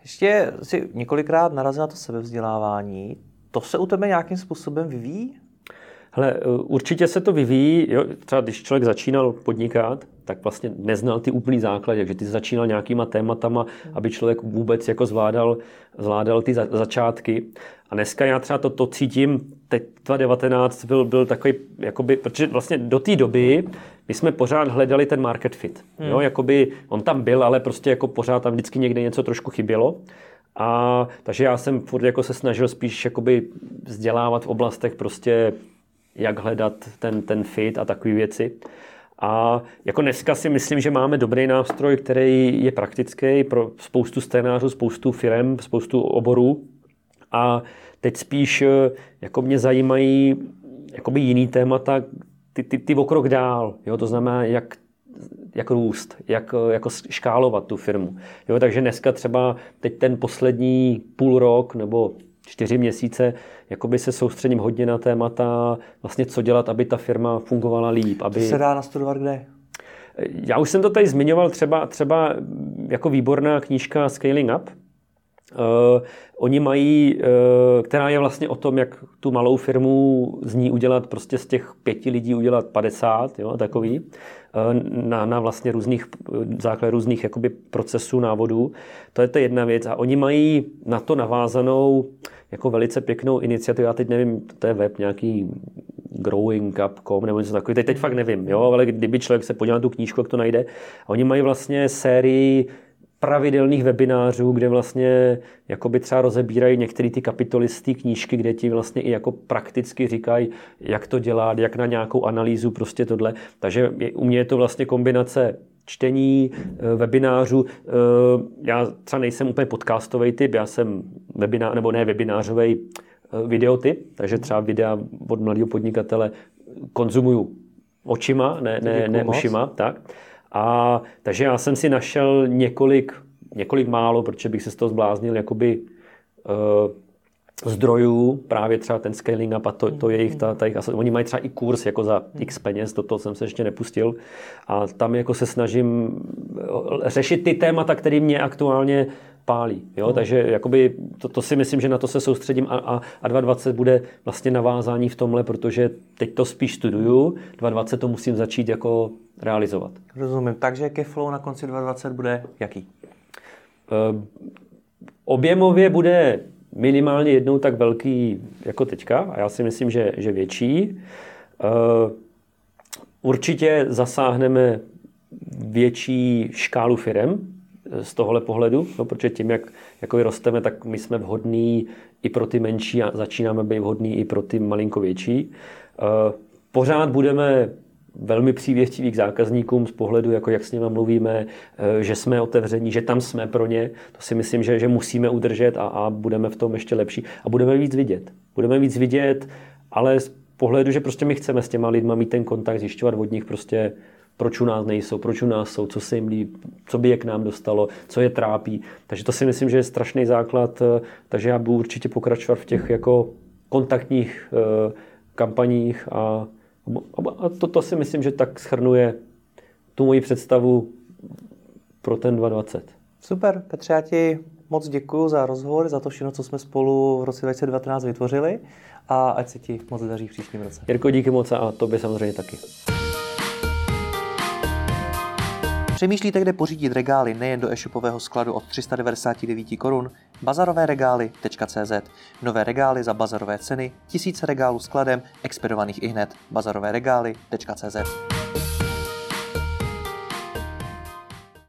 Ještě si několikrát narazil na to sebevzdělávání. To se u tebe nějakým způsobem vyvíjí? Hele, eh, určitě se to vyvíjí. Jo? Třeba když člověk začínal podnikat, tak vlastně neznal ty úplný základy, takže ty začínal nějakýma tématama, aby člověk vůbec jako zvládal, zvládal ty za, začátky. A dneska já třeba to, to cítím, teď 2019 byl, byl takový, jakoby, protože vlastně do té doby my jsme pořád hledali ten market fit. Hmm. Jo, jakoby on tam byl, ale prostě jako pořád tam vždycky někde něco trošku chybělo. A takže já jsem furt jako se snažil spíš jakoby vzdělávat v oblastech prostě, jak hledat ten, ten fit a takové věci. A jako dneska si myslím, že máme dobrý nástroj, který je praktický pro spoustu scénářů, spoustu firm, spoustu oborů. A teď spíš jako mě zajímají jakoby jiný témata, ty, ty, ty o krok dál. Jo? To znamená, jak jak růst, jak jako škálovat tu firmu. Jo, takže dneska třeba teď ten poslední půl rok nebo čtyři měsíce jakoby se soustředím hodně na témata, vlastně co dělat, aby ta firma fungovala líp. Aby... To se dá nastudovat kde? Já už jsem to tady zmiňoval, třeba, třeba jako výborná knížka Scaling Up, Uh, oni mají, uh, která je vlastně o tom, jak tu malou firmu z ní udělat, prostě z těch pěti lidí udělat 50, jo, takový, uh, na, na vlastně různých, základ různých jakoby procesů, návodů. To je to jedna věc. A oni mají na to navázanou jako velice pěknou iniciativu. Já teď nevím, to je web nějaký growingup.com nebo něco takového. Teď, teď fakt nevím, jo, ale kdyby člověk se podíval na tu knížku, jak to najde. Oni mají vlastně sérii pravidelných webinářů, kde vlastně jakoby třeba rozebírají některé ty kapitoly z té knížky, kde ti vlastně i jako prakticky říkají, jak to dělat, jak na nějakou analýzu prostě tohle. Takže u mě je to vlastně kombinace čtení, eh, webinářů. Eh, já třeba nejsem úplně podcastový typ, já jsem webinář, nebo ne webinářový eh, videotyp, takže třeba videa od mladého podnikatele konzumuju očima, ne, ne, ne ušima. Tak. A takže já jsem si našel několik, několik málo, protože bych se z toho zbláznil, jakoby uh, zdrojů, právě třeba ten scaling up a to, to jejich, ta, ta jejich, oni mají třeba i kurz jako za x peněz, do toho jsem se ještě nepustil. A tam jako se snažím eh, řešit ty témata, které mě aktuálně pálí. Jo? Takže jakoby to, to, si myslím, že na to se soustředím a, a, a 2020 bude vlastně navázání v tomhle, protože teď to spíš studuju, 2020 to musím začít jako realizovat. Rozumím. Takže flow na konci 2020 bude jaký? Uh, objemově bude minimálně jednou tak velký jako teďka a já si myslím, že, že větší. Uh, určitě zasáhneme větší škálu firem, z tohohle pohledu, no, protože tím, jak jako rosteme, tak my jsme vhodní i pro ty menší a začínáme být vhodní i pro ty malinko větší. Eh, pořád budeme velmi přívětiví k zákazníkům z pohledu, jako jak s nimi mluvíme, eh, že jsme otevření, že tam jsme pro ně. To si myslím, že, že musíme udržet a, a budeme v tom ještě lepší. A budeme víc vidět. Budeme víc vidět, ale z pohledu, že prostě my chceme s těma lidma mít ten kontakt, zjišťovat od nich prostě proč u nás nejsou, proč u nás jsou, co se jim líbí, co by je k nám dostalo, co je trápí. Takže to si myslím, že je strašný základ, eh, takže já budu určitě pokračovat v těch jako kontaktních uh, kampaních a, a to, to si myslím, že tak schrnuje tu moji představu pro ten 2020. Super, Petře, já ti moc děkuji za rozhovor, za to všechno, co jsme spolu v roce 2019 vytvořili a ať se ti moc daří v příštím roce. Jirko, díky moc a tobě samozřejmě taky. Přemýšlíte, kde pořídit regály nejen do e-shopového skladu od 399 korun? Bazarovéregály.cz Nové regály za bazarové ceny, tisíce regálů skladem, expedovaných i hned. Bazarovéregály.cz